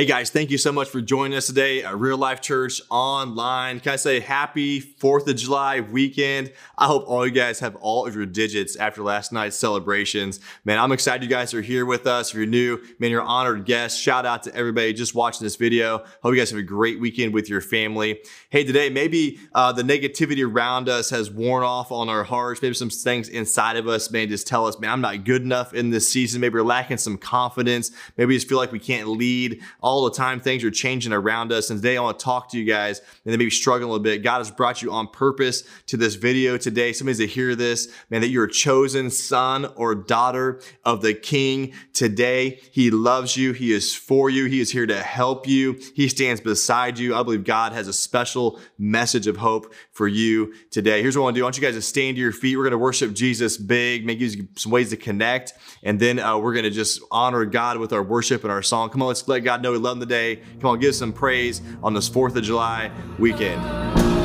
Hey guys, thank you so much for joining us today at Real Life Church online. Can I say happy 4th of July weekend? I hope all you guys have all of your digits after last night's celebrations. Man, I'm excited you guys are here with us. If you're new, man, you're honored guests. Shout out to everybody just watching this video. Hope you guys have a great weekend with your family. Hey, today, maybe uh, the negativity around us has worn off on our hearts. Maybe some things inside of us may just tell us, man, I'm not good enough in this season. Maybe we're lacking some confidence. Maybe we just feel like we can't lead the time things are changing around us. And today I want to talk to you guys and they may be struggling a little bit. God has brought you on purpose to this video today. Somebody's to hear this, man, that you're a chosen son or daughter of the King today. He loves you. He is for you. He is here to help you. He stands beside you. I believe God has a special message of hope for you today. Here's what I want to do. I want you guys to stand to your feet. We're going to worship Jesus big, make you some ways to connect. And then uh, we're going to just honor God with our worship and our song. Come on, let's let God know we love him today. Come on, give some praise on this 4th of July weekend.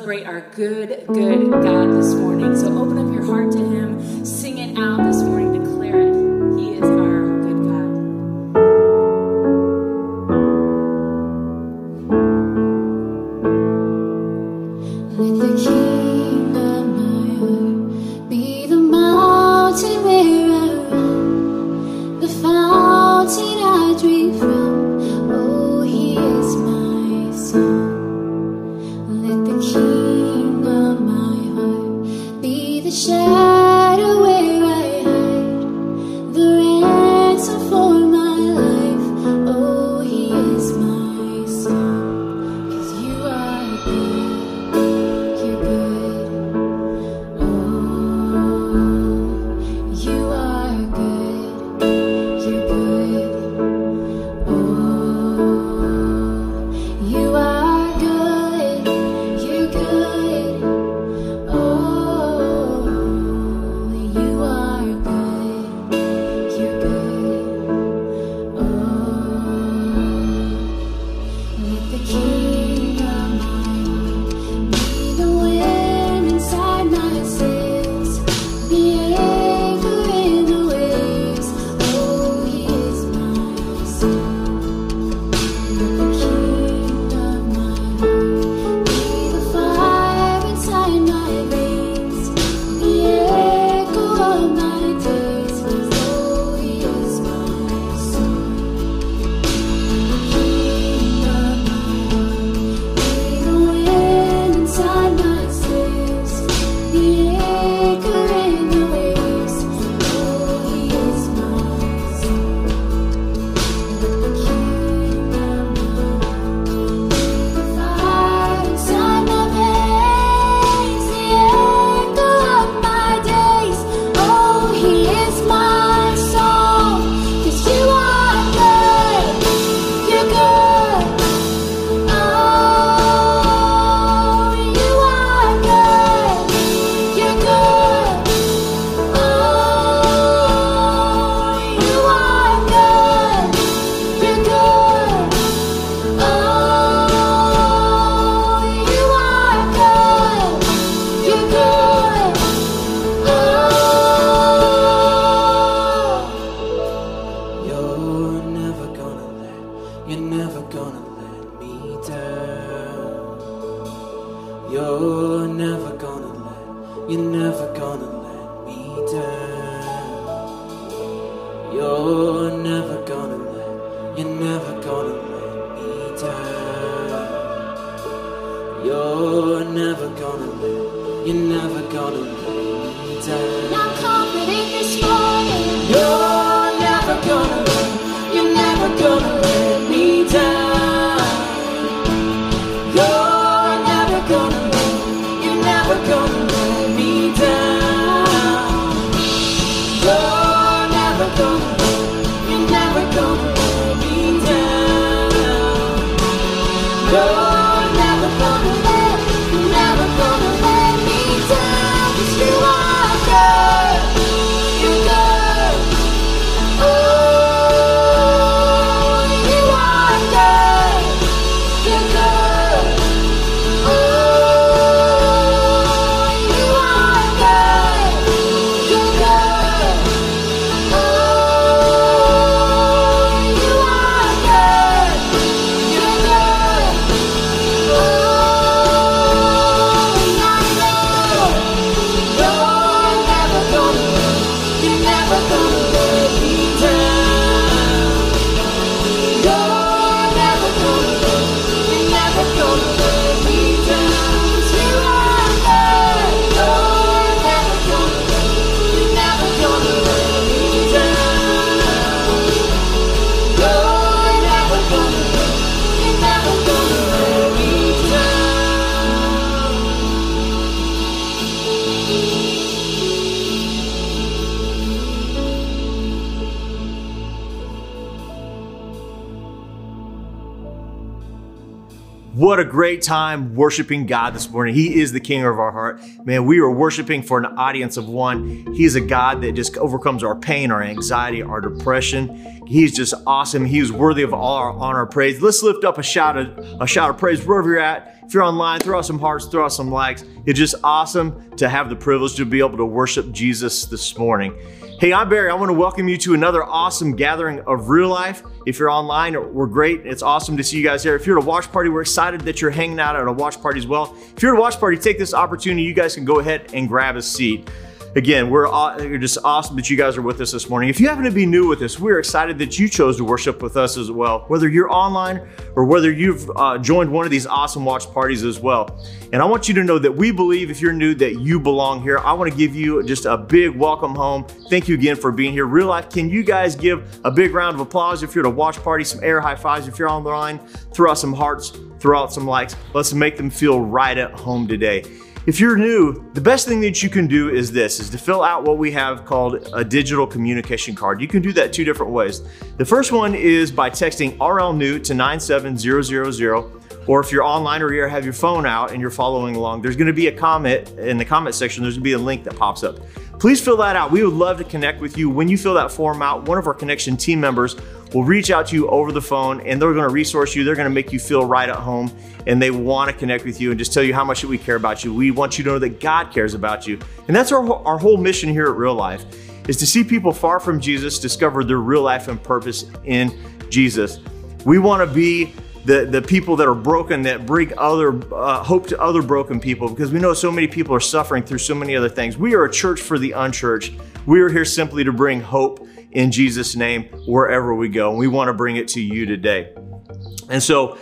celebrate our good, good God this morning. So open up What a great time worshiping God this morning. He is the king of our heart. Man, we are worshiping for an audience of one. He is a God that just overcomes our pain, our anxiety, our depression. He's just awesome. He is worthy of all our honor, praise. Let's lift up a shout of a shout of praise wherever you're at. If you're online, throw out some hearts, throw out some likes. It's just awesome to have the privilege to be able to worship Jesus this morning. Hey, I'm Barry. I want to welcome you to another awesome gathering of real life. If you're online, we're great. It's awesome to see you guys there. If you're at a watch party, we're excited that you're hanging out at a watch party as well. If you're at a watch party, take this opportunity. You guys can go ahead and grab a seat. Again, we're, we're just awesome that you guys are with us this morning. If you happen to be new with us, we're excited that you chose to worship with us as well, whether you're online or whether you've uh, joined one of these awesome watch parties as well. And I want you to know that we believe if you're new that you belong here. I want to give you just a big welcome home. Thank you again for being here. Real life, can you guys give a big round of applause if you're at a watch party, some air high fives if you're online, throw out some hearts, throw out some likes. Let's make them feel right at home today. If you're new, the best thing that you can do is this, is to fill out what we have called a digital communication card. You can do that two different ways. The first one is by texting RL new to 97000 or if you're online or you have your phone out and you're following along, there's gonna be a comment in the comment section, there's gonna be a link that pops up. Please fill that out. We would love to connect with you. When you fill that form out, one of our connection team members will reach out to you over the phone and they're gonna resource you. They're gonna make you feel right at home and they wanna connect with you and just tell you how much we care about you. We want you to know that God cares about you. And that's our, our whole mission here at Real Life is to see people far from Jesus discover their real life and purpose in Jesus. We wanna be the, the people that are broken that bring other uh, hope to other broken people because we know so many people are suffering through so many other things. We are a church for the unchurched. We are here simply to bring hope in Jesus' name wherever we go. And we want to bring it to you today. And so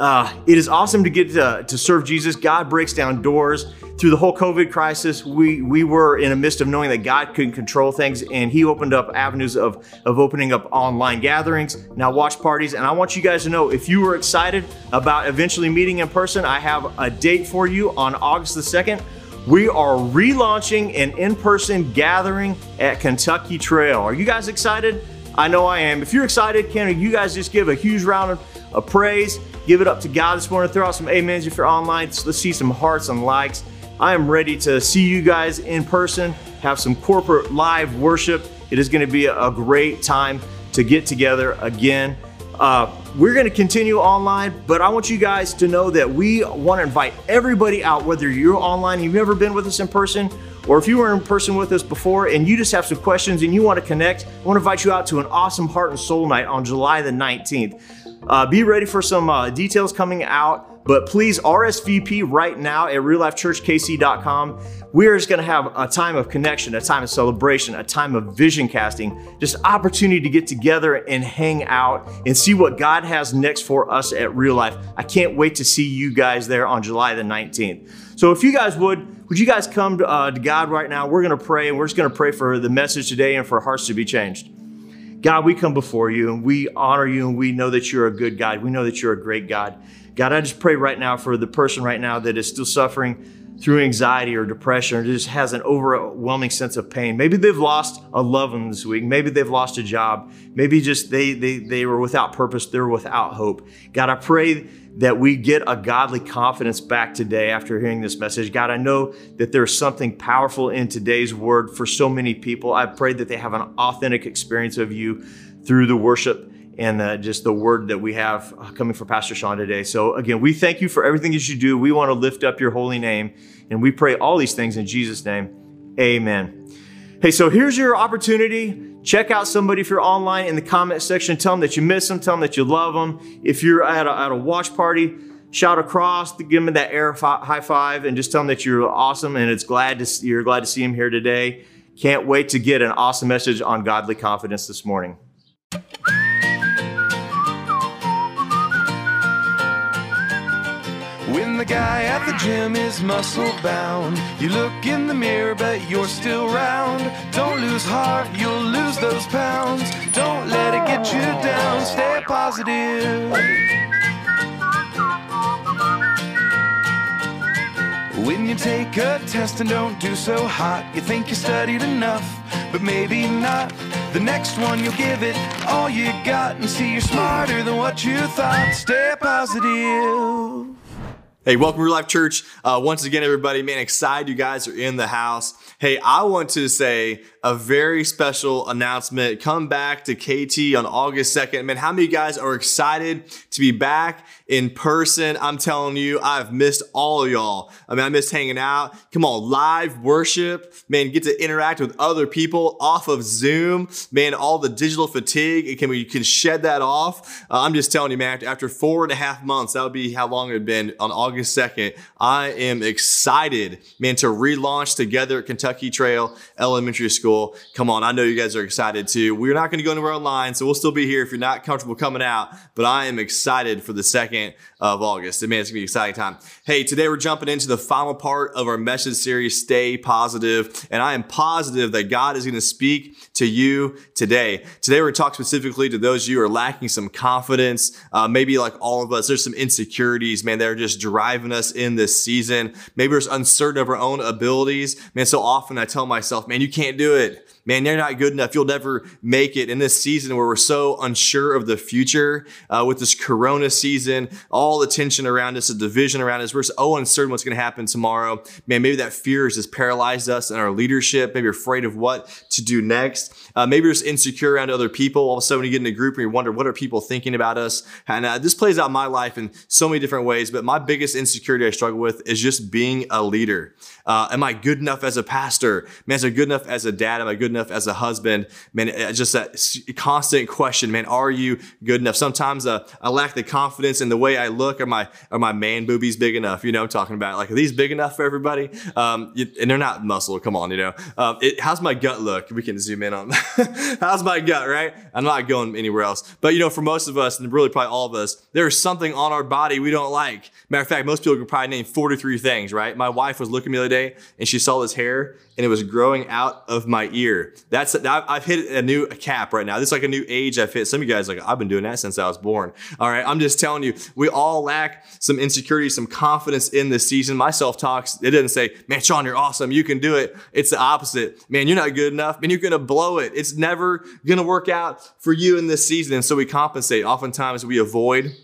uh, it is awesome to get to, to serve Jesus. God breaks down doors. Through the whole COVID crisis, we, we were in a midst of knowing that God could control things, and He opened up avenues of, of opening up online gatherings, now watch parties. And I want you guys to know if you were excited about eventually meeting in person, I have a date for you on August the 2nd. We are relaunching an in person gathering at Kentucky Trail. Are you guys excited? I know I am. If you're excited, can you guys just give a huge round of, praise? Give it up to God this morning. Throw out some amens if you're online. Let's see some hearts and likes. I am ready to see you guys in person, have some corporate live worship. It is going to be a great time to get together again. Uh, we're going to continue online, but I want you guys to know that we want to invite everybody out, whether you're online, you've never been with us in person, or if you were in person with us before and you just have some questions and you want to connect, I want to invite you out to an awesome Heart and Soul Night on July the 19th. Uh, be ready for some uh, details coming out. But please RSVP right now at reallifechurchkc.com. We're just going to have a time of connection, a time of celebration, a time of vision casting, just opportunity to get together and hang out and see what God has next for us at Real Life. I can't wait to see you guys there on July the 19th. So if you guys would, would you guys come uh, to God right now? We're going to pray and we're just going to pray for the message today and for hearts to be changed. God, we come before you and we honor you and we know that you're a good God. We know that you're a great God. God, I just pray right now for the person right now that is still suffering through anxiety or depression or just has an overwhelming sense of pain. Maybe they've lost a loved one this week. Maybe they've lost a job. Maybe just they, they, they were without purpose. They're without hope. God, I pray that we get a godly confidence back today after hearing this message. God, I know that there's something powerful in today's word for so many people. I pray that they have an authentic experience of you through the worship and uh, just the word that we have uh, coming from Pastor Sean today. So, again, we thank you for everything that you do. We want to lift up your holy name, and we pray all these things in Jesus' name. Amen. Hey, so here's your opportunity. Check out somebody if you're online in the comment section. Tell them that you miss them. Tell them that you love them. If you're at a, at a watch party, shout across, give them that air fi- high five, and just tell them that you're awesome and it's glad to you're glad to see them here today. Can't wait to get an awesome message on godly confidence this morning. Guy at the gym is muscle bound, you look in the mirror, but you're still round. Don't lose heart, you'll lose those pounds. Don't let it get you down, stay positive. When you take a test and don't do so hot, you think you studied enough, but maybe not. The next one you'll give it all you got and see you're smarter than what you thought. Stay positive. Hey, welcome to Real Life Church. Uh, once again, everybody, man, excited you guys are in the house. Hey, I want to say a very special announcement. Come back to KT on August 2nd. Man, how many you guys are excited to be back in person? I'm telling you, I've missed all of y'all. I mean, I missed hanging out. Come on, live worship. Man, get to interact with other people off of Zoom. Man, all the digital fatigue, can we can shed that off? Uh, I'm just telling you, man, after four and a half months, that would be how long it had been on August 2nd. I am excited, man, to relaunch together at Kentucky Trail Elementary School. Come on, I know you guys are excited too. We're not going to go anywhere online, so we'll still be here if you're not comfortable coming out. But I am excited for the second of August. And man, it's gonna be an exciting time. Hey, today we're jumping into the final part of our message series, Stay Positive. And I am positive that God is gonna speak to you today. Today we're gonna talk specifically to those of you who are lacking some confidence. Uh, maybe like all of us, there's some insecurities, man, that are just driving us in this season. Maybe there's uncertain of our own abilities. Man, so often I tell myself, man, you can't do it man, you're not good enough. You'll never make it in this season where we're so unsure of the future uh, with this corona season, all the tension around us, the division around us. We're so uncertain what's going to happen tomorrow. Man, maybe that fear has just paralyzed us and our leadership. Maybe you're afraid of what to do next. Uh, maybe you're just insecure around other people. All of a sudden, you get in a group and you wonder, what are people thinking about us? And uh, this plays out my life in so many different ways. But my biggest insecurity I struggle with is just being a leader. Uh, am I good enough as a pastor? Man, am I good enough as a dad? Am I good enough as a husband? Man, it's just that constant question, man, are you good enough? Sometimes uh, I lack the confidence in the way I look. Are my, are my man boobies big enough? You know, I'm talking about like, are these big enough for everybody? Um, and they're not muscle. Come on, you know. Um, it, how's my gut look? We can zoom in on how's my gut, right? I'm not going anywhere else. But you know, for most of us, and really probably all of us, there's something on our body we don't like. Matter of fact, most people can probably name 43 things, right? My wife was looking at me the other day and she saw this hair and it was growing out of my ear. That's I've hit a new cap right now. This is like a new age I've hit. Some of you guys like I've been doing that since I was born. All right, I'm just telling you, we all lack some insecurity, some confidence in this season. My self talks it doesn't say, "Man, Sean, you're awesome. You can do it." It's the opposite. Man, you're not good enough. Man, you're gonna blow it. It's never gonna work out for you in this season. And so we compensate. Oftentimes we avoid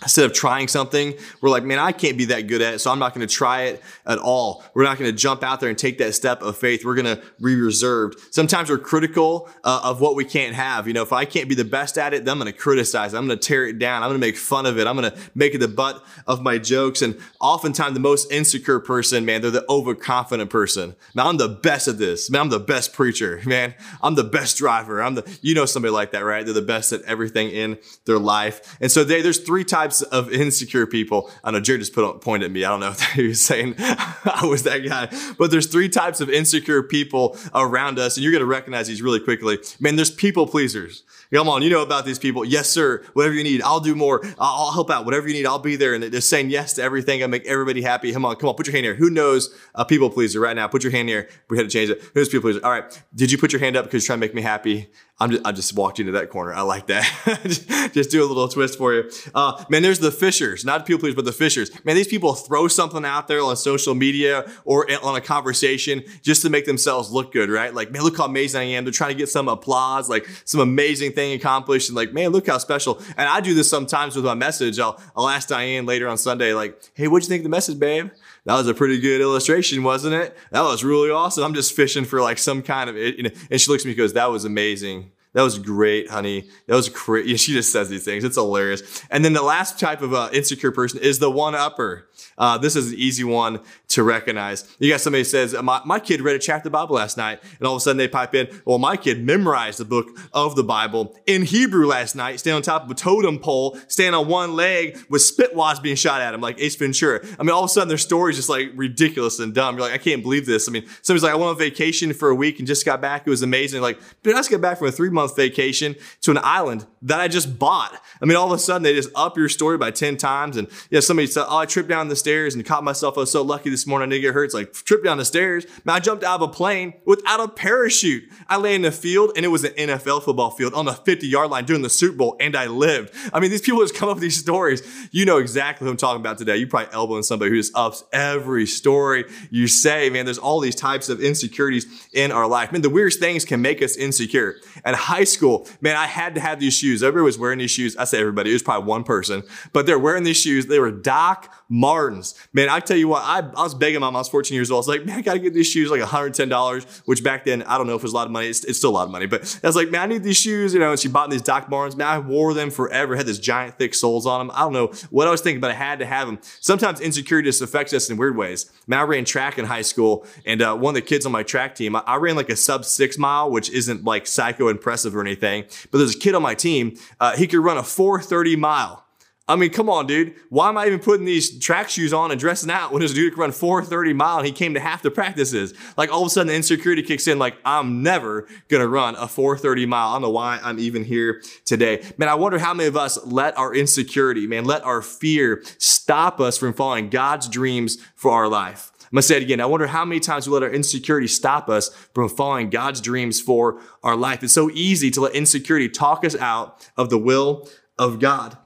Instead of trying something, we're like, man, I can't be that good at it, so I'm not going to try it at all. We're not going to jump out there and take that step of faith. We're going to be reserved. Sometimes we're critical uh, of what we can't have. You know, if I can't be the best at it, then I'm going to criticize. It. I'm going to tear it down. I'm going to make fun of it. I'm going to make it the butt of my jokes. And oftentimes, the most insecure person, man, they're the overconfident person. Man, I'm the best at this. Man, I'm the best preacher. Man, I'm the best driver. I'm the, you know, somebody like that, right? They're the best at everything in their life. And so they, there's three types types of insecure people. I know Jared just put a point at me. I don't know if he was saying I was that guy, but there's three types of insecure people around us, and you're going to recognize these really quickly. Man, there's people pleasers. Come on, you know about these people. Yes, sir. Whatever you need, I'll do more. I'll, help out. Whatever you need, I'll be there. And they're saying yes to everything. I make everybody happy. Come on, come on, put your hand here. Who knows a people pleaser right now? Put your hand here. We had to change it. Who's people pleaser? All right. Did you put your hand up because you're trying to make me happy? I'm just, I just walked into that corner. I like that. just do a little twist for you. Uh, man, there's the fishers, not people pleasers, but the fishers. Man, these people throw something out there on social media or on a conversation just to make themselves look good, right? Like, man, look how amazing I am. They're trying to get some applause, like some amazing thing accomplished, and like, man, look how special. And I do this sometimes with my message. I'll, I'll ask Diane later on Sunday, like, hey, what'd you think of the message, babe? that was a pretty good illustration, wasn't it? That was really awesome. I'm just fishing for like some kind of, know, and she looks at me and goes, that was amazing. That was great, honey. That was great. She just says these things. It's hilarious. And then the last type of uh, insecure person is the one upper. Uh, this is an easy one to recognize. You got somebody says, my, my kid read a chapter of the Bible last night, and all of a sudden they pipe in, well, my kid memorized the book of the Bible in Hebrew last night, standing on top of a totem pole, standing on one leg with spit wads being shot at him like Ace Ventura. I mean, all of a sudden their story is just like ridiculous and dumb. You're like, I can't believe this. I mean, somebody's like, I went on vacation for a week and just got back. It was amazing. Like, dude, I just got back from a three month vacation to an island that I just bought. I mean, all of a sudden they just up your story by 10 times. And yeah, somebody said, oh, I tripped down the stairs and caught myself. I was so lucky this morning. I didn't get hurt. It's like trip down the stairs. Man, I jumped out of a plane without a parachute. I lay in the field and it was an NFL football field on the 50 yard line during the Super Bowl and I lived. I mean, these people just come up with these stories. You know exactly who I'm talking about today. You probably elbowing somebody who just ups every story you say, man. There's all these types of insecurities in our life. Man, the weirdest things can make us insecure. At high school, man, I had to have these shoes. Everybody was wearing these shoes. I say everybody, it was probably one person, but they're wearing these shoes. They were Doc Martens. Man, I tell you what, I, I was begging my mom, I was 14 years old. I was like, man, I gotta get these shoes like $110, which back then, I don't know if it was a lot of money. It's, it's still a lot of money, but I was like, man, I need these shoes, you know, and she bought me these Doc Martens. Man, I wore them forever, had this giant thick soles on them. I don't know what I was thinking, but I had to have them. Sometimes insecurity just affects us in weird ways. Man, I ran track in high school, and uh, one of the kids on my track team, I, I ran like a sub six mile, which isn't like psycho impressive or anything, but there's a kid on my team, uh, he could run a 430 mile. I mean, come on, dude. Why am I even putting these track shoes on and dressing out when this dude could run 430 mile and he came to half the practices? Like all of a sudden the insecurity kicks in, like I'm never gonna run a 430 mile. I don't know why I'm even here today. Man, I wonder how many of us let our insecurity, man, let our fear stop us from following God's dreams for our life. I'm gonna say it again. I wonder how many times we let our insecurity stop us from following God's dreams for our life. It's so easy to let insecurity talk us out of the will of God.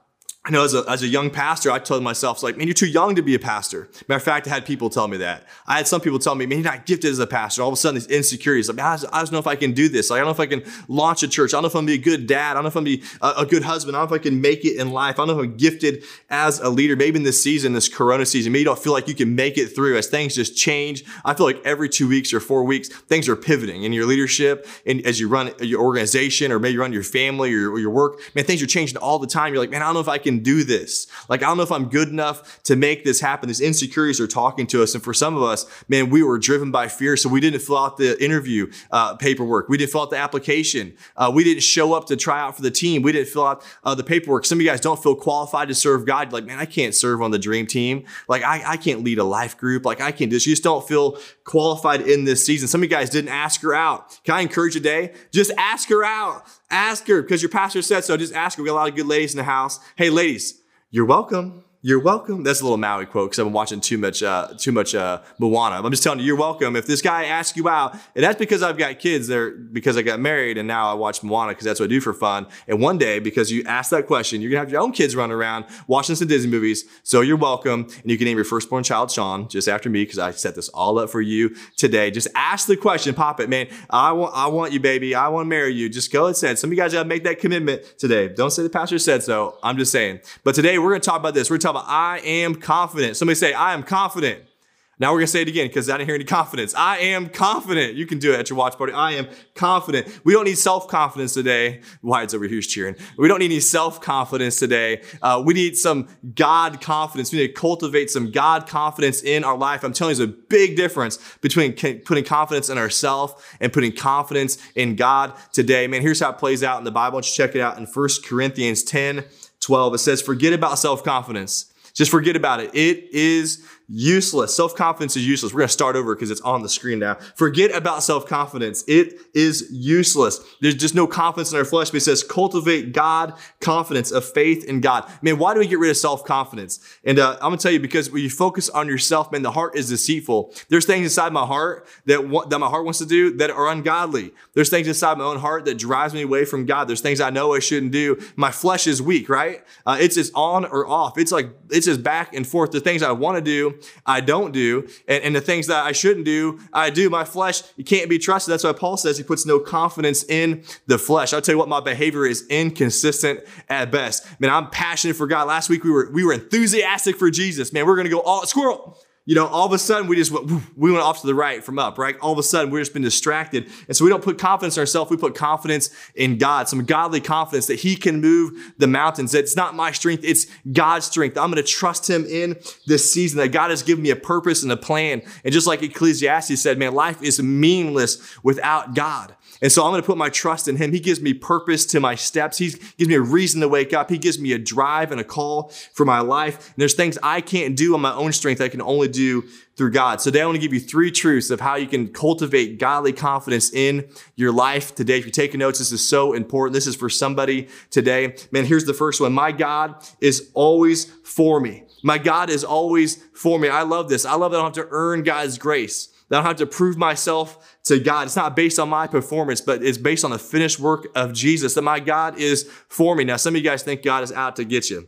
I know as a, as a young pastor, I told myself, like, man, you're too young to be a pastor. Matter of fact, I had people tell me that. I had some people tell me, man, you're not gifted as a pastor. All of a sudden, these insecurities, like, I, don't know if I can do this. Like, I don't know if I can launch a church. I don't know if I'm gonna be a good dad. I don't know if I'm gonna be a, a good husband. I don't know if I can make it in life. I don't know if I'm gifted as a leader. Maybe in this season, this corona season, maybe you don't feel like you can make it through as things just change. I feel like every two weeks or four weeks, things are pivoting in your leadership and as you run your organization or maybe you run your family or, or your work. Man, things are changing all the time. You're like, man, I don't know if I can do this. Like, I don't know if I'm good enough to make this happen. These insecurities are talking to us. And for some of us, man, we were driven by fear. So we didn't fill out the interview uh, paperwork. We didn't fill out the application. Uh, we didn't show up to try out for the team. We didn't fill out uh, the paperwork. Some of you guys don't feel qualified to serve God. You're like, man, I can't serve on the dream team. Like, I, I can't lead a life group. Like, I can't do. You just don't feel qualified in this season. Some of you guys didn't ask her out. Can I encourage you today? Just ask her out. Ask her because your pastor said so. Just ask her. We got a lot of good ladies in the house. Hey, ladies, you're welcome. You're welcome. That's a little Maui quote because I've been watching too much, uh, too much uh, Moana. I'm just telling you, you're welcome. If this guy asks you out, and that's because I've got kids there, because I got married, and now I watch Moana because that's what I do for fun. And one day, because you asked that question, you're gonna have your own kids running around watching some Disney movies. So you're welcome, and you can name your firstborn child Sean just after me because I set this all up for you today. Just ask the question, pop it, man. I want, I want you, baby. I want to marry you. Just go and say it. Some of you guys gotta make that commitment today. Don't say the pastor said so. I'm just saying. But today we're gonna talk about this. We're gonna I am confident. Somebody say, I am confident. Now we're gonna say it again because I didn't hear any confidence. I am confident. You can do it at your watch party. I am confident. We don't need self confidence today. Wyatt's over here's cheering. We don't need any self confidence today. Uh, we need some God confidence. We need to cultivate some God confidence in our life. I'm telling you, there's a big difference between putting confidence in ourselves and putting confidence in God today. Man, here's how it plays out in the Bible. Let's check it out in 1 Corinthians 10 12. It says, Forget about self confidence. Just forget about it. It is useless. Self confidence is useless. We're going to start over because it's on the screen now. Forget about self confidence. It is useless. There's just no confidence in our flesh, but it says cultivate God confidence of faith in God. Man, why do we get rid of self confidence? And uh, I'm going to tell you because when you focus on yourself, man, the heart is deceitful. There's things inside my heart that, that my heart wants to do that are ungodly. There's things inside my own heart that drives me away from God. There's things I know I shouldn't do. My flesh is weak, right? Uh, it's just on or off. It's like, it's just back and forth. The things I want to do, I don't do. And, and the things that I shouldn't do, I do. My flesh, you can't be trusted. That's why Paul says he puts no confidence in the flesh. I'll tell you what, my behavior is inconsistent at best. Man, I'm passionate for God. Last week we were, we were enthusiastic for Jesus. Man, we're to go all squirrel you know, all of a sudden we just went, we went off to the right from up, right? All of a sudden we've just been distracted. And so we don't put confidence in ourselves. We put confidence in God, some godly confidence that he can move the mountains. That It's not my strength. It's God's strength. I'm going to trust him in this season that God has given me a purpose and a plan. And just like Ecclesiastes said, man, life is meaningless without God. And so I'm going to put my trust in him. He gives me purpose to my steps. He gives me a reason to wake up. He gives me a drive and a call for my life. And there's things I can't do on my own strength I can only do through God. So today I want to give you three truths of how you can cultivate godly confidence in your life today. If you're taking notes, this is so important. This is for somebody today. Man, here's the first one. My God is always for me. My God is always for me. I love this. I love that I don't have to earn God's grace. I don't have to prove myself to God. It's not based on my performance, but it's based on the finished work of Jesus. That my God is for me. Now, some of you guys think God is out to get you.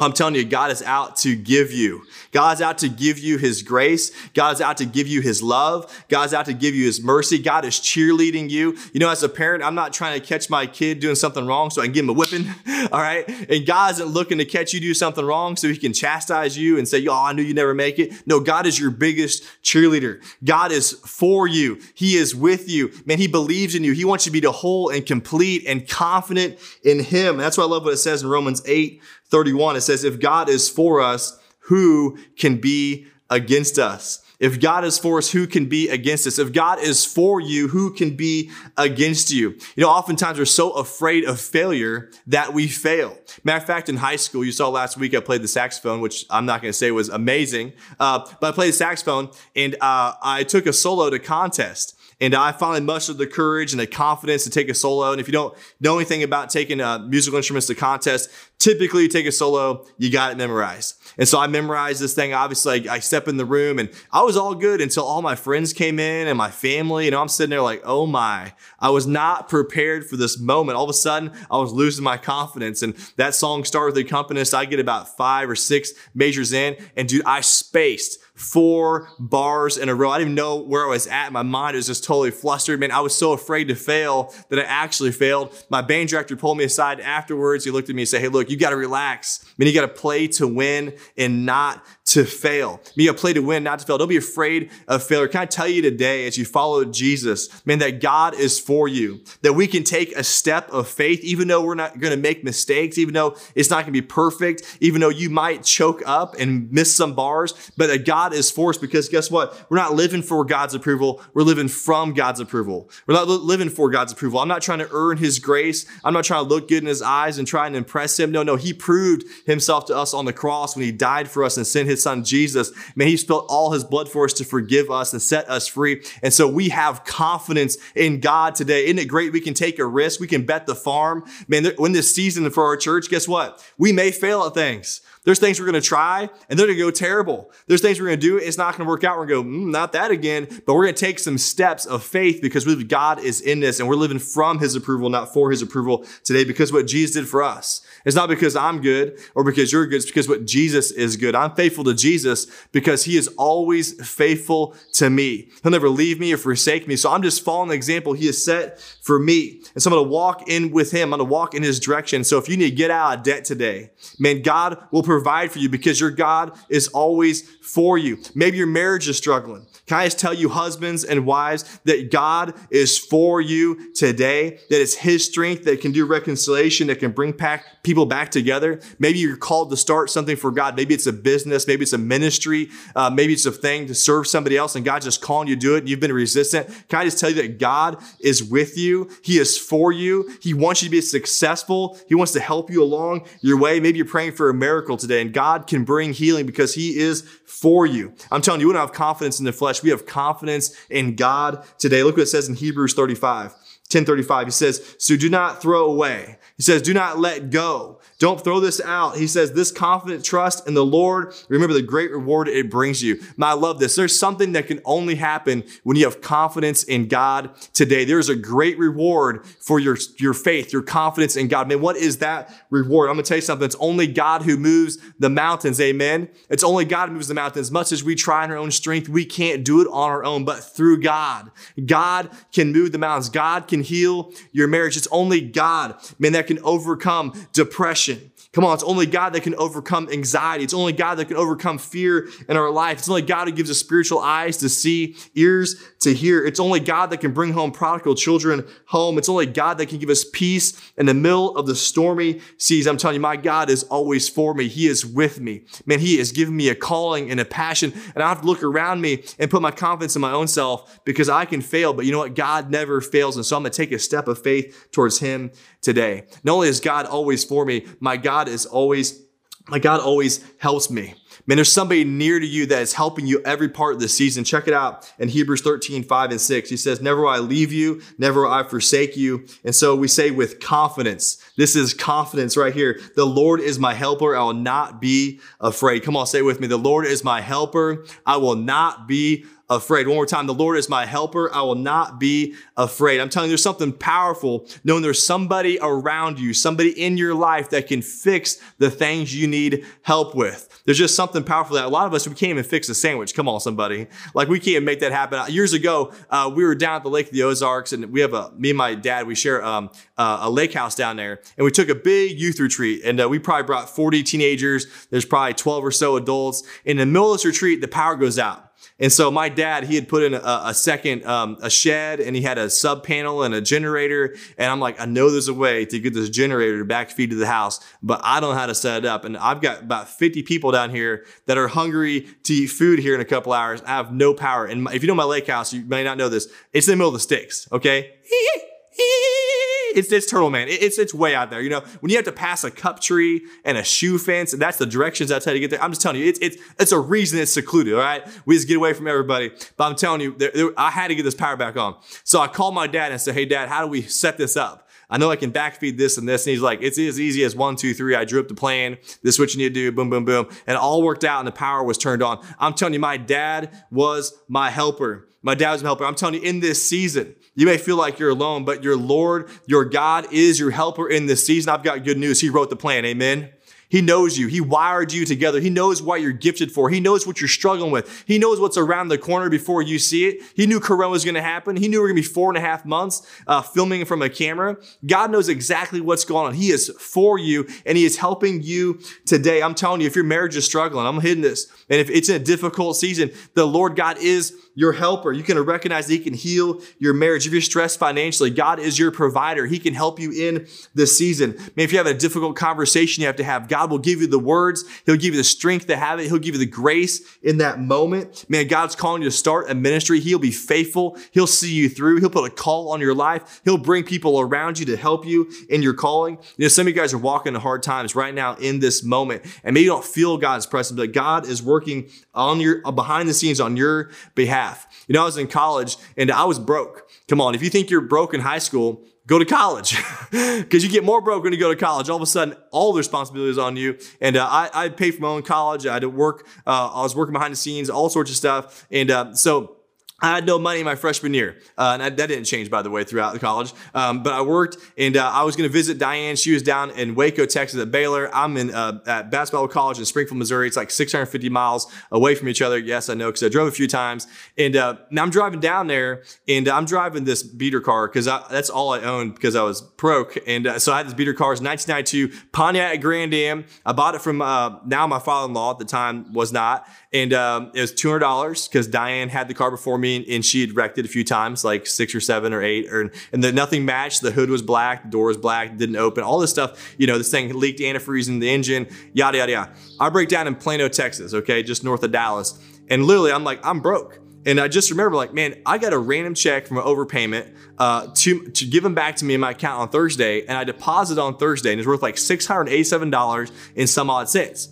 I'm telling you, God is out to give you. God's out to give you His grace. God's out to give you His love. God's out to give you His mercy. God is cheerleading you. You know, as a parent, I'm not trying to catch my kid doing something wrong so I can give him a whipping. All right. And God isn't looking to catch you do something wrong so He can chastise you and say, Oh, I knew you never make it. No, God is your biggest cheerleader. God is for you. He is with you. Man, He believes in you. He wants you to be the whole and complete and confident in Him. That's why I love what it says in Romans 8 31. It says, If God is for us, who can be against us? If God is for us, who can be against us? If God is for you, who can be against you? You know, oftentimes we're so afraid of failure that we fail. Matter of fact, in high school, you saw last week I played the saxophone, which I'm not going to say was amazing, uh, but I played the saxophone and uh, I took a solo to contest. And I finally mustered the courage and the confidence to take a solo. And if you don't know anything about taking uh, musical instruments to contest, typically you take a solo, you got it memorized. And so I memorized this thing. Obviously, I, I step in the room and I was all good until all my friends came in and my family. You know, I'm sitting there like, oh my, I was not prepared for this moment. All of a sudden, I was losing my confidence. And that song started with the accompanist. I get about five or six measures in, and dude, I spaced four bars in a row. I didn't even know where I was at. My mind was just totally flustered. Man, I was so afraid to fail that I actually failed. My band director pulled me aside afterwards. He looked at me and said, Hey, look, you got to relax. I mean, you got to play to win and not to fail. Be a play to win, not to fail. Don't be afraid of failure. Can I tell you today, as you follow Jesus, man, that God is for you, that we can take a step of faith, even though we're not going to make mistakes, even though it's not going to be perfect, even though you might choke up and miss some bars, but that God is for us because guess what? We're not living for God's approval. We're living from God's approval. We're not living for God's approval. I'm not trying to earn his grace. I'm not trying to look good in his eyes and try and impress him. No, no, he proved himself to us on the cross when he died for us and sent his son Jesus. Man, he spilled all his blood for us to forgive us and set us free. And so we have confidence in God today. Isn't it great? We can take a risk. We can bet the farm. Man, when this season for our church, guess what? We may fail at things. There's things we're going to try and they're going to go terrible. There's things we're going to do. It's not going to work out. We're going to go, mm, not that again. But we're going to take some steps of faith because God is in this and we're living from his approval, not for his approval today because what Jesus did for us. It's not because I'm good or because you're good. It's because what Jesus is good. I'm faithful to Jesus because he is always faithful to me. He'll never leave me or forsake me. So I'm just following the example he has set for me. And so I'm going to walk in with him. I'm going to walk in his direction. So if you need to get out of debt today, man, God will provide for you because your God is always for you. Maybe your marriage is struggling. Can I just tell you, husbands and wives, that God is for you today, that it's His strength that can do reconciliation, that can bring back people back together. Maybe you're called to start something for God. Maybe it's a business, maybe it's a ministry, uh, maybe it's a thing to serve somebody else, and God's just calling you to do it, and you've been resistant. Can I just tell you that God is with you? He is for you. He wants you to be successful. He wants to help you along your way. Maybe you're praying for a miracle today, and God can bring healing because He is for you. I'm telling you, you don't have confidence in the flesh. We have confidence in God today. Look what it says in Hebrews 35. 1035. He says, so do not throw away. He says, do not let go. Don't throw this out. He says, this confident trust in the Lord, remember the great reward it brings you. I love this. There's something that can only happen when you have confidence in God today. There's a great reward for your, your faith, your confidence in God. Man, what is that reward? I'm going to tell you something. It's only God who moves the mountains. Amen. It's only God who moves the mountains. As much as we try in our own strength, we can't do it on our own, but through God. God can move the mountains. God can heal your marriage. It's only God, man, that can overcome depression. Come on, it's only God that can overcome anxiety. It's only God that can overcome fear in our life. It's only God who gives us spiritual eyes to see, ears to hear. It's only God that can bring home prodigal children home. It's only God that can give us peace in the middle of the stormy seas. I'm telling you, my God is always for me. He is with me. Man, He has given me a calling and a passion, and I have to look around me and put my confidence in my own self because I can fail, but you know what? God never fails. And so I'm going to take a step of faith towards Him today. Not only is God always for me, my God is always my God always helps me. Man, there's somebody near to you that is helping you every part of the season. Check it out in Hebrews 13, 5 and 6. He says, Never will I leave you, never will I forsake you. And so we say with confidence, this is confidence right here. The Lord is my helper. I will not be afraid. Come on, say it with me. The Lord is my helper. I will not be afraid. One more time. The Lord is my helper. I will not be afraid. I'm telling you, there's something powerful knowing there's somebody around you, somebody in your life that can fix the things you need help with. There's just something powerful that a lot of us, we can't even fix a sandwich. Come on, somebody. Like we can't make that happen. Years ago, uh, we were down at the Lake of the Ozarks and we have a, me and my dad, we share um, uh, a lake house down there and we took a big youth retreat and uh, we probably brought 40 teenagers. There's probably 12 or so adults. In the middle of this retreat, the power goes out. And so my dad, he had put in a, a second, um, a shed and he had a sub panel and a generator. And I'm like, I know there's a way to get this generator back feed to the house, but I don't know how to set it up. And I've got about 50 people down here that are hungry to eat food here in a couple hours. I have no power. And if you know my lake house, you may not know this. It's in the middle of the sticks. Okay. It's, it's Turtle Man. It's, it's way out there. You know, when you have to pass a cup tree and a shoe fence, and that's the directions I tell you get there. I'm just telling you, it's, it's, it's a reason it's secluded. All right. We just get away from everybody. But I'm telling you, there, there, I had to get this power back on. So I called my dad and said, Hey, dad, how do we set this up? I know I can backfeed this and this. And he's like, it's as easy as one, two, three. I drew up the plan. This is what you need to do. Boom, boom, boom. And it all worked out and the power was turned on. I'm telling you, my dad was my helper. My dad was my helper. I'm telling you, in this season, you may feel like you're alone, but your Lord, your God is your helper in this season. I've got good news. He wrote the plan. Amen. He knows you. He wired you together. He knows what you're gifted for. He knows what you're struggling with. He knows what's around the corner before you see it. He knew Corona was going to happen. He knew we are going to be four and a half months uh, filming from a camera. God knows exactly what's going on. He is for you and he is helping you today. I'm telling you, if your marriage is struggling, I'm hitting this. And if it's in a difficult season, the Lord God is your helper. You can recognize that He can heal your marriage. If you're stressed financially, God is your provider. He can help you in this season. Man, if you have a difficult conversation you have to have, God will give you the words. He'll give you the strength to have it. He'll give you the grace in that moment. Man, God's calling you to start a ministry. He'll be faithful. He'll see you through. He'll put a call on your life. He'll bring people around you to help you in your calling. You know, some of you guys are walking in hard times right now in this moment, and maybe you don't feel God's presence, but God is working on your uh, behind the scenes on your behalf. You know, I was in college and I was broke. Come on, if you think you're broke in high school, go to college because you get more broke when you go to college. All of a sudden, all the responsibilities on you. And uh, I, I paid for my own college. I had to work. Uh, I was working behind the scenes, all sorts of stuff. And uh, so I had no money my freshman year. Uh, and I, that didn't change, by the way, throughout the college. Um, but I worked and uh, I was going to visit Diane. She was down in Waco, Texas at Baylor. I'm in uh, at Basketball College in Springfield, Missouri. It's like 650 miles away from each other. Yes, I know because I drove a few times. And uh, now I'm driving down there and I'm driving this beater car because that's all I owned because I was broke. And uh, so I had this beater car. It's 1992 Pontiac Grand Am. I bought it from uh, now my father in law at the time was not. And um, it was $200 because Diane had the car before me and she had wrecked it a few times, like six or seven or eight, or, and the, nothing matched. The hood was black, the door was black, didn't open, all this stuff. You know, this thing leaked antifreeze in the engine, yada, yada, yada. I break down in Plano, Texas, okay, just north of Dallas. And literally, I'm like, I'm broke. And I just remember, like, man, I got a random check from an overpayment uh, to to give them back to me in my account on Thursday, and I deposited on Thursday, and it's worth like six hundred eighty-seven dollars in some odd cents.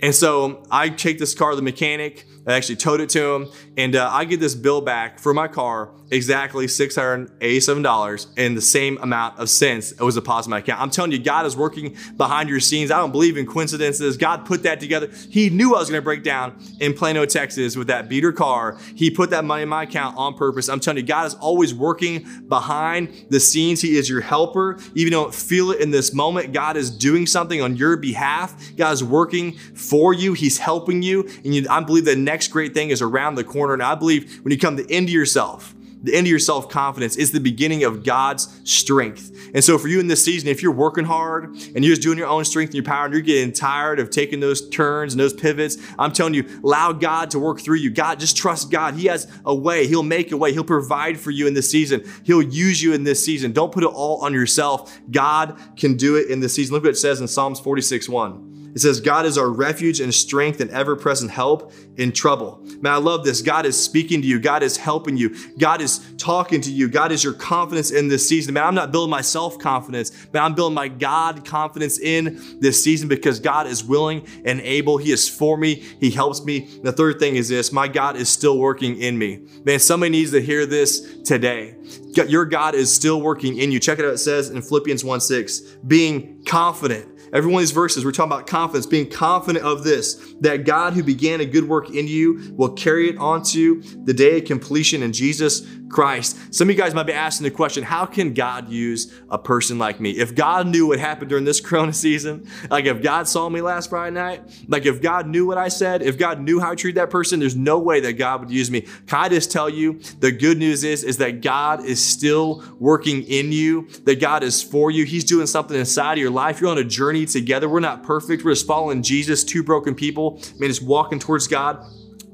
And so I take this car to the mechanic. I actually towed it to him, and uh, I get this bill back for my car exactly $687 and the same amount of cents it was deposited in my account. I'm telling you, God is working behind your scenes. I don't believe in coincidences. God put that together. He knew I was going to break down in Plano, Texas with that beater car. He put that money in my account on purpose. I'm telling you, God is always working behind the scenes. He is your helper. Even though you don't feel it in this moment, God is doing something on your behalf. God is working for you. He's helping you. And you, I believe that next next great thing is around the corner. And I believe when you come to the end of yourself, the end of your self confidence is the beginning of God's strength. And so, for you in this season, if you're working hard and you're just doing your own strength and your power and you're getting tired of taking those turns and those pivots, I'm telling you, allow God to work through you. God, just trust God. He has a way, He'll make a way, He'll provide for you in this season, He'll use you in this season. Don't put it all on yourself. God can do it in this season. Look what it says in Psalms 46 1. It says, God is our refuge and strength and ever present help in trouble. Man, I love this. God is speaking to you. God is helping you. God is talking to you. God is your confidence in this season. Man, I'm not building my self confidence, but I'm building my God confidence in this season because God is willing and able. He is for me. He helps me. The third thing is this my God is still working in me. Man, somebody needs to hear this today. Your God is still working in you. Check it out. It says in Philippians 1 6, being confident Every one of these verses, we're talking about confidence, being confident of this, that God who began a good work in you will carry it on to the day of completion in Jesus Christ. Some of you guys might be asking the question, how can God use a person like me? If God knew what happened during this Corona season, like if God saw me last Friday night, like if God knew what I said, if God knew how I treat that person, there's no way that God would use me. Can I just tell you, the good news is, is that God is still working in you, that God is for you. He's doing something inside of your life. You're on a journey together. We're not perfect. We're just following Jesus, two broken people, man, just walking towards God.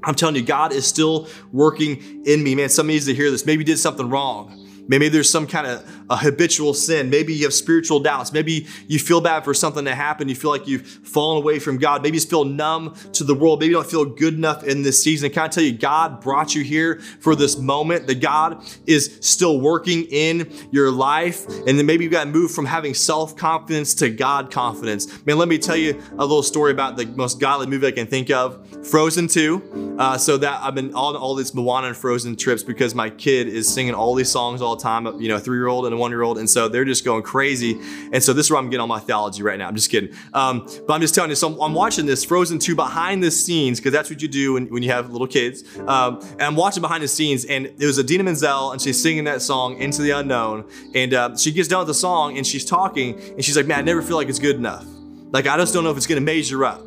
I'm telling you, God is still working in me. Man, somebody needs to hear this. Maybe you did something wrong. Maybe there's some kind of a habitual sin. Maybe you have spiritual doubts. Maybe you feel bad for something that happened. You feel like you've fallen away from God. Maybe you feel numb to the world. Maybe you don't feel good enough in this season. Can I tell you, God brought you here for this moment, that God is still working in your life. And then maybe you got moved from having self confidence to God confidence. Man, let me tell you a little story about the most godly movie I can think of Frozen 2. Uh, so that I've been on all these Moana and Frozen trips because my kid is singing all these songs all the time, you know, a three year old and a one year old. And so they're just going crazy. And so this is where I'm getting all my theology right now. I'm just kidding. Um, but I'm just telling you, so I'm, I'm, watching this Frozen 2 behind the scenes, because that's what you do when, when you have little kids. Um, and I'm watching behind the scenes, and it was Idina Menzel, and she's singing that song, Into the Unknown. And uh, she gets done with the song, and she's talking, and she's like, Man, I never feel like it's good enough. Like, I just don't know if it's going to measure up.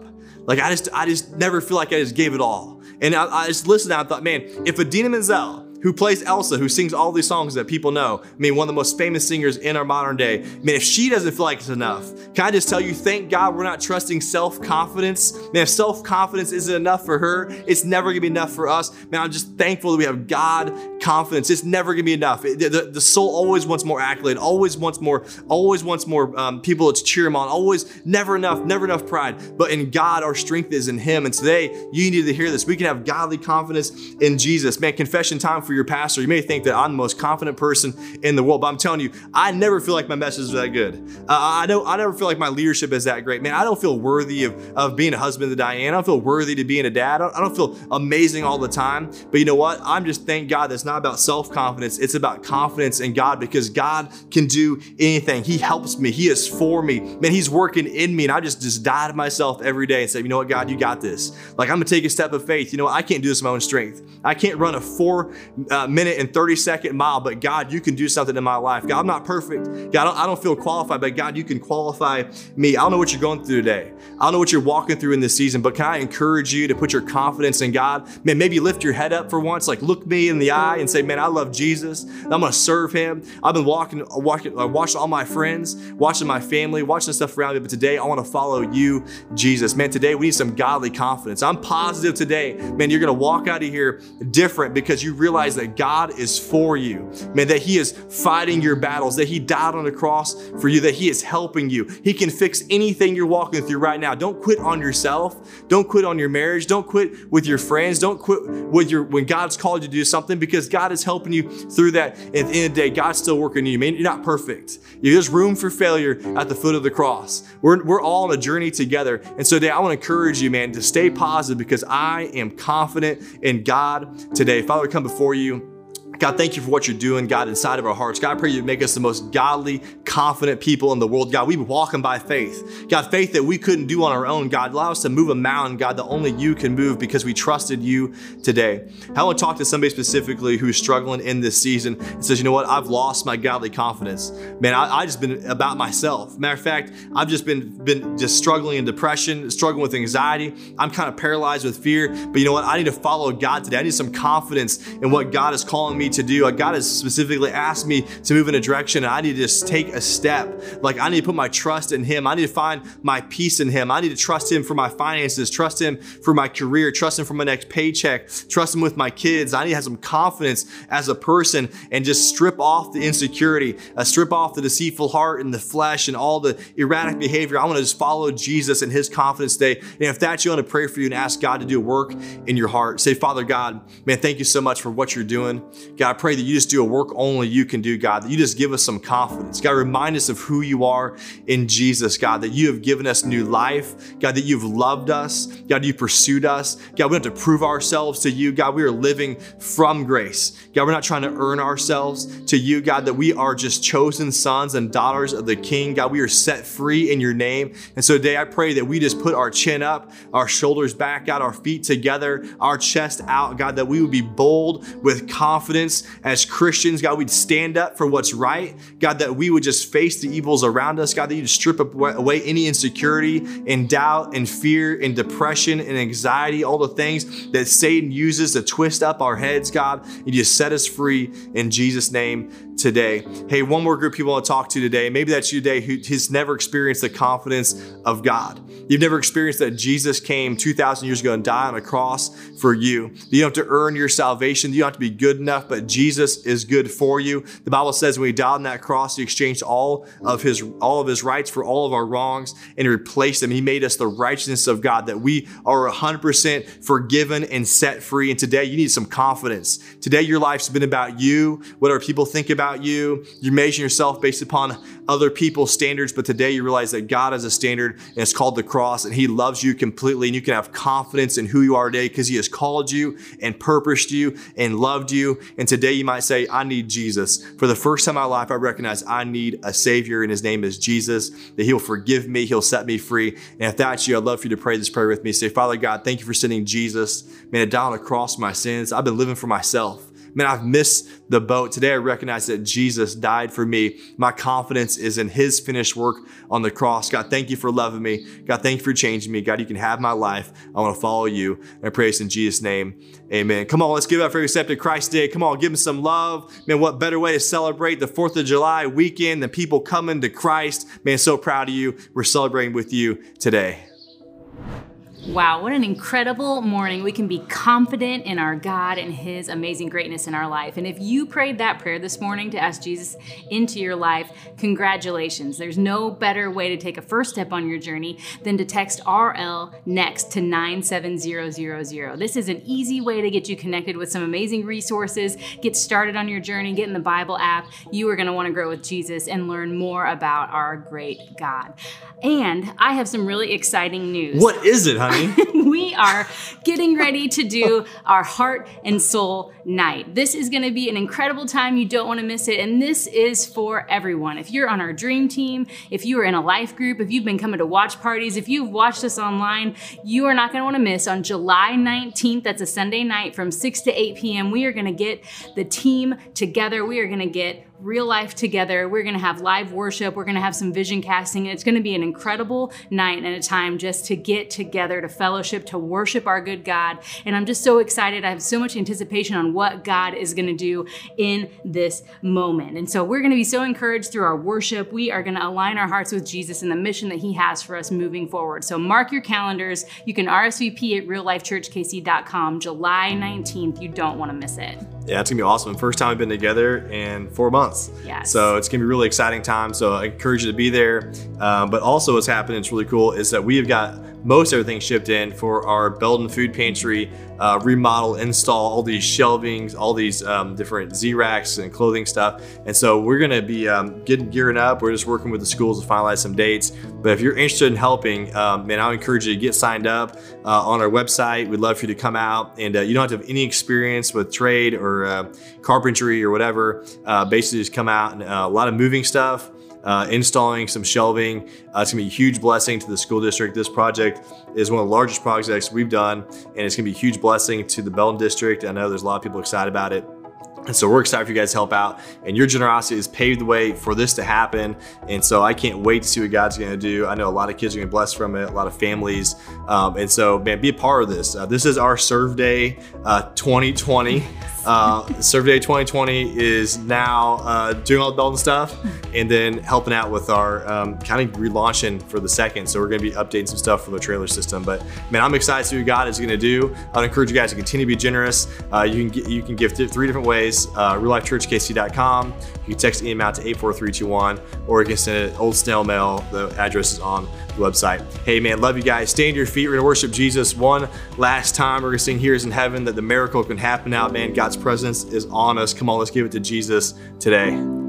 Like, I just, I just never feel like I just gave it all. And I, I just listened and I thought, man, if Idina Menzel, who plays Elsa, who sings all these songs that people know. I mean, one of the most famous singers in our modern day. I mean, if she doesn't feel like it's enough, can I just tell you, thank God we're not trusting self confidence. Man, if self confidence isn't enough for her, it's never gonna be enough for us. Man, I'm just thankful that we have God confidence. It's never gonna be enough. It, the, the soul always wants more accolade, always wants more, always wants more um, people to cheer him on, always never enough, never enough pride. But in God, our strength is in Him. And today, you need to hear this. We can have godly confidence in Jesus. Man, confession time for your pastor. You may think that I'm the most confident person in the world, but I'm telling you, I never feel like my message is that good. Uh, I don't. I never feel like my leadership is that great. Man, I don't feel worthy of, of being a husband to Diane. I don't feel worthy to being a dad. I don't, I don't feel amazing all the time. But you know what? I'm just thank God that's not about self confidence. It's about confidence in God because God can do anything. He helps me. He is for me. Man, He's working in me, and I just just die to myself every day and say, you know what, God, you got this. Like I'm gonna take a step of faith. You know? I can't do this in my own strength. I can't run a four uh, minute and 30 second mile, but God, you can do something in my life. God, I'm not perfect. God, I don't, I don't feel qualified, but God, you can qualify me. I don't know what you're going through today. I don't know what you're walking through in this season, but can I encourage you to put your confidence in God? Man, maybe lift your head up for once, like look me in the eye and say, man, I love Jesus. I'm going to serve him. I've been walking, walking, uh, watching all my friends, watching my family, watching stuff around me, but today I want to follow you, Jesus. Man, today we need some godly confidence. I'm positive today, man, you're going to walk out of here different because you realize that God is for you. Man, that He is fighting your battles, that He died on the cross for you, that He is helping you. He can fix anything you're walking through right now. Don't quit on yourself. Don't quit on your marriage. Don't quit with your friends. Don't quit with your when God's called you to do something because God is helping you through that. At the end of the day, God's still working you. Man, you're not perfect. There's room for failure at the foot of the cross. We're, we're all on a journey together. And so today I want to encourage you, man, to stay positive because I am confident in God today. Father, come before you. you. God, thank you for what you're doing, God, inside of our hearts. God, I pray you make us the most godly, confident people in the world. God, we be walking by faith. God, faith that we couldn't do on our own. God, allow us to move a mountain, God, that only you can move because we trusted you today. I want to talk to somebody specifically who's struggling in this season and says, you know what, I've lost my godly confidence. Man, I, I just been about myself. Matter of fact, I've just been, been just struggling in depression, struggling with anxiety. I'm kind of paralyzed with fear. But you know what? I need to follow God today. I need some confidence in what God is calling me to do. God has specifically asked me to move in a direction, and I need to just take a step. Like I need to put my trust in Him. I need to find my peace in Him. I need to trust Him for my finances, trust Him for my career, trust Him for my next paycheck, trust Him with my kids. I need to have some confidence as a person and just strip off the insecurity, uh, strip off the deceitful heart and the flesh and all the erratic behavior. I want to just follow Jesus and His confidence today. And if that's you, I want to pray for you and ask God to do work in your heart. Say, Father God, man, thank you so much for what you're doing. God, I pray that you just do a work only you can do, God, that you just give us some confidence. God, remind us of who you are in Jesus, God, that you have given us new life. God, that you've loved us. God, you pursued us. God, we don't have to prove ourselves to you. God, we are living from grace. God, we're not trying to earn ourselves to you, God, that we are just chosen sons and daughters of the King. God, we are set free in your name. And so today I pray that we just put our chin up, our shoulders back, out, our feet together, our chest out, God, that we would be bold with confidence as Christians. God, we'd stand up for what's right. God, that we would just face the evils around us. God, that you'd strip away any insecurity and doubt and fear and depression and anxiety, all the things that Satan uses to twist up our heads, God. And you set us free in Jesus' name today. Hey, one more group people want to talk to today. Maybe that's you today who has never experienced the confidence of God. You've never experienced that Jesus came 2,000 years ago and died on a cross for you. You don't have to earn your salvation. You don't have to be good enough, but Jesus is good for you. The Bible says when he died on that cross, he exchanged all of his all of his rights for all of our wrongs and replaced them. He made us the righteousness of God, that we are 100% forgiven and set free. And today you need some confidence. Today your life's been about you, what our people think about you. You're measuring yourself based upon other people's standards, but today you realize that God has a standard and it's called the cross and he loves you completely and you can have confidence in who you are today because he has called you and purposed you and loved you. And today you might say, I need Jesus. For the first time in my life, I recognize I need a savior and his name is Jesus, that he'll forgive me, he'll set me free. And if that's you, I'd love for you to pray this prayer with me. Say, Father God, thank you for sending Jesus, man, to die on the cross for my sins. I've been living for myself. Man, I've missed the boat. Today I recognize that Jesus died for me. My confidence is in his finished work on the cross. God, thank you for loving me. God, thank you for changing me. God, you can have my life. I want to follow you. And this in Jesus' name. Amen. Come on, let's give up for accepted Christ Day. Come on, give him some love. Man, what better way to celebrate the 4th of July weekend than people coming to Christ? Man, so proud of you. We're celebrating with you today. Wow, what an incredible morning. We can be confident in our God and His amazing greatness in our life. And if you prayed that prayer this morning to ask Jesus into your life, congratulations. There's no better way to take a first step on your journey than to text RL next to 97000. This is an easy way to get you connected with some amazing resources, get started on your journey, get in the Bible app. You are going to want to grow with Jesus and learn more about our great God. And I have some really exciting news. What is it, honey? we are getting ready to do our heart and soul night. This is going to be an incredible time. You don't want to miss it. And this is for everyone. If you're on our dream team, if you are in a life group, if you've been coming to watch parties, if you've watched us online, you are not going to want to miss on July 19th. That's a Sunday night from 6 to 8 p.m. We are going to get the team together. We are going to get real life together. We're going to have live worship. We're going to have some vision casting. It's going to be an incredible night and a time just to get together, to fellowship, to worship our good God. And I'm just so excited. I have so much anticipation on what God is going to do in this moment. And so we're going to be so encouraged through our worship. We are going to align our hearts with Jesus and the mission that He has for us moving forward. So mark your calendars. You can RSVP at reallifechurchkc.com July 19th. You don't want to miss it. Yeah, it's gonna be awesome. First time we've been together in four months. Yes. So it's gonna be a really exciting time. So I encourage you to be there. Um, but also, what's happening, it's really cool, is that we have got most everything shipped in for our Belton Food Pantry uh, remodel, install, all these shelvings, all these um, different Z racks and clothing stuff. And so we're gonna be um, getting gearing up. We're just working with the schools to finalize some dates. But if you're interested in helping, um, man, I would encourage you to get signed up uh, on our website. We'd love for you to come out, and uh, you don't have to have any experience with trade or uh, carpentry or whatever. Uh, basically, just come out and uh, a lot of moving stuff. Uh, installing some shelving. Uh, it's gonna be a huge blessing to the school district. This project is one of the largest projects we've done, and it's gonna be a huge blessing to the Belton district. I know there's a lot of people excited about it. And so we're excited for you guys to help out. And your generosity has paved the way for this to happen. And so I can't wait to see what God's going to do. I know a lot of kids are going to be blessed from it, a lot of families. Um, and so, man, be a part of this. Uh, this is our Serve Day uh, 2020. Uh, Serve Day 2020 is now uh, doing all the Belton stuff and then helping out with our um, kind of relaunching for the second. So we're going to be updating some stuff for the trailer system. But man, I'm excited to see what God is going to do. I'd encourage you guys to continue to be generous. Uh, you can get, you can give th- three different ways: uh, reallifechurchkc.com. You can text EM out to 84321, or you can send it old snail mail. The address is on the website. Hey man, love you guys. Stand to your feet. We're gonna worship Jesus one last time. We're gonna sing "Here Is in Heaven" that the miracle can happen now. Man, God's presence is on us. Come on, let's give it to Jesus today.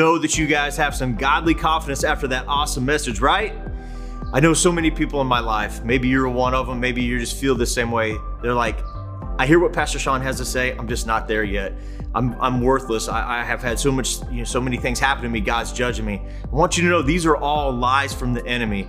Know that you guys have some godly confidence after that awesome message, right? I know so many people in my life. Maybe you're one of them. Maybe you just feel the same way. They're like, I hear what Pastor Sean has to say. I'm just not there yet. I'm, I'm worthless. I, I have had so much, you know, so many things happen to me. God's judging me. I want you to know these are all lies from the enemy.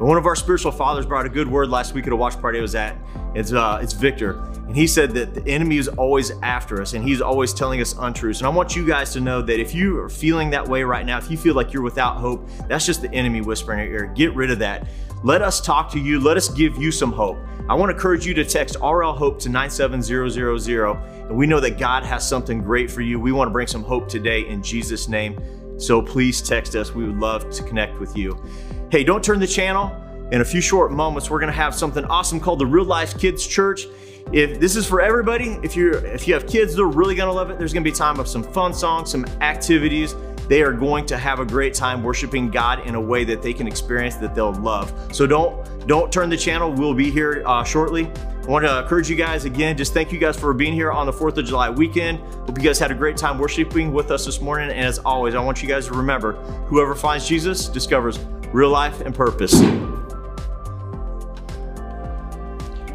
One of our spiritual fathers brought a good word last week at a watch party I was at. It's uh, it's Victor, and he said that the enemy is always after us, and he's always telling us untruths. And I want you guys to know that if you are feeling that way right now, if you feel like you're without hope, that's just the enemy whispering in your ear. Get rid of that. Let us talk to you. Let us give you some hope. I want to encourage you to text RL Hope to 97000, and we know that God has something great for you. We want to bring some hope today in Jesus' name. So please text us. We would love to connect with you. Hey, don't turn the channel. In a few short moments, we're to have something awesome called the Real Life Kids Church. If this is for everybody, if you're if you have kids, they're really to love it. There's to be time of some fun songs, some activities. They are going to have a great time worshiping God in a way that they can experience that they'll love. So don't don't turn the channel. We'll be here uh, shortly. I want to encourage you guys again. Just thank you guys for being here on the 4th of July weekend. Hope you guys had a great time worshiping with us this morning. And as always, I want you guys to remember whoever finds Jesus discovers real life and purpose.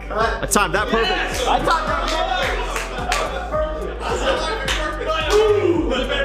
I timed that perfect. I timed that perfect.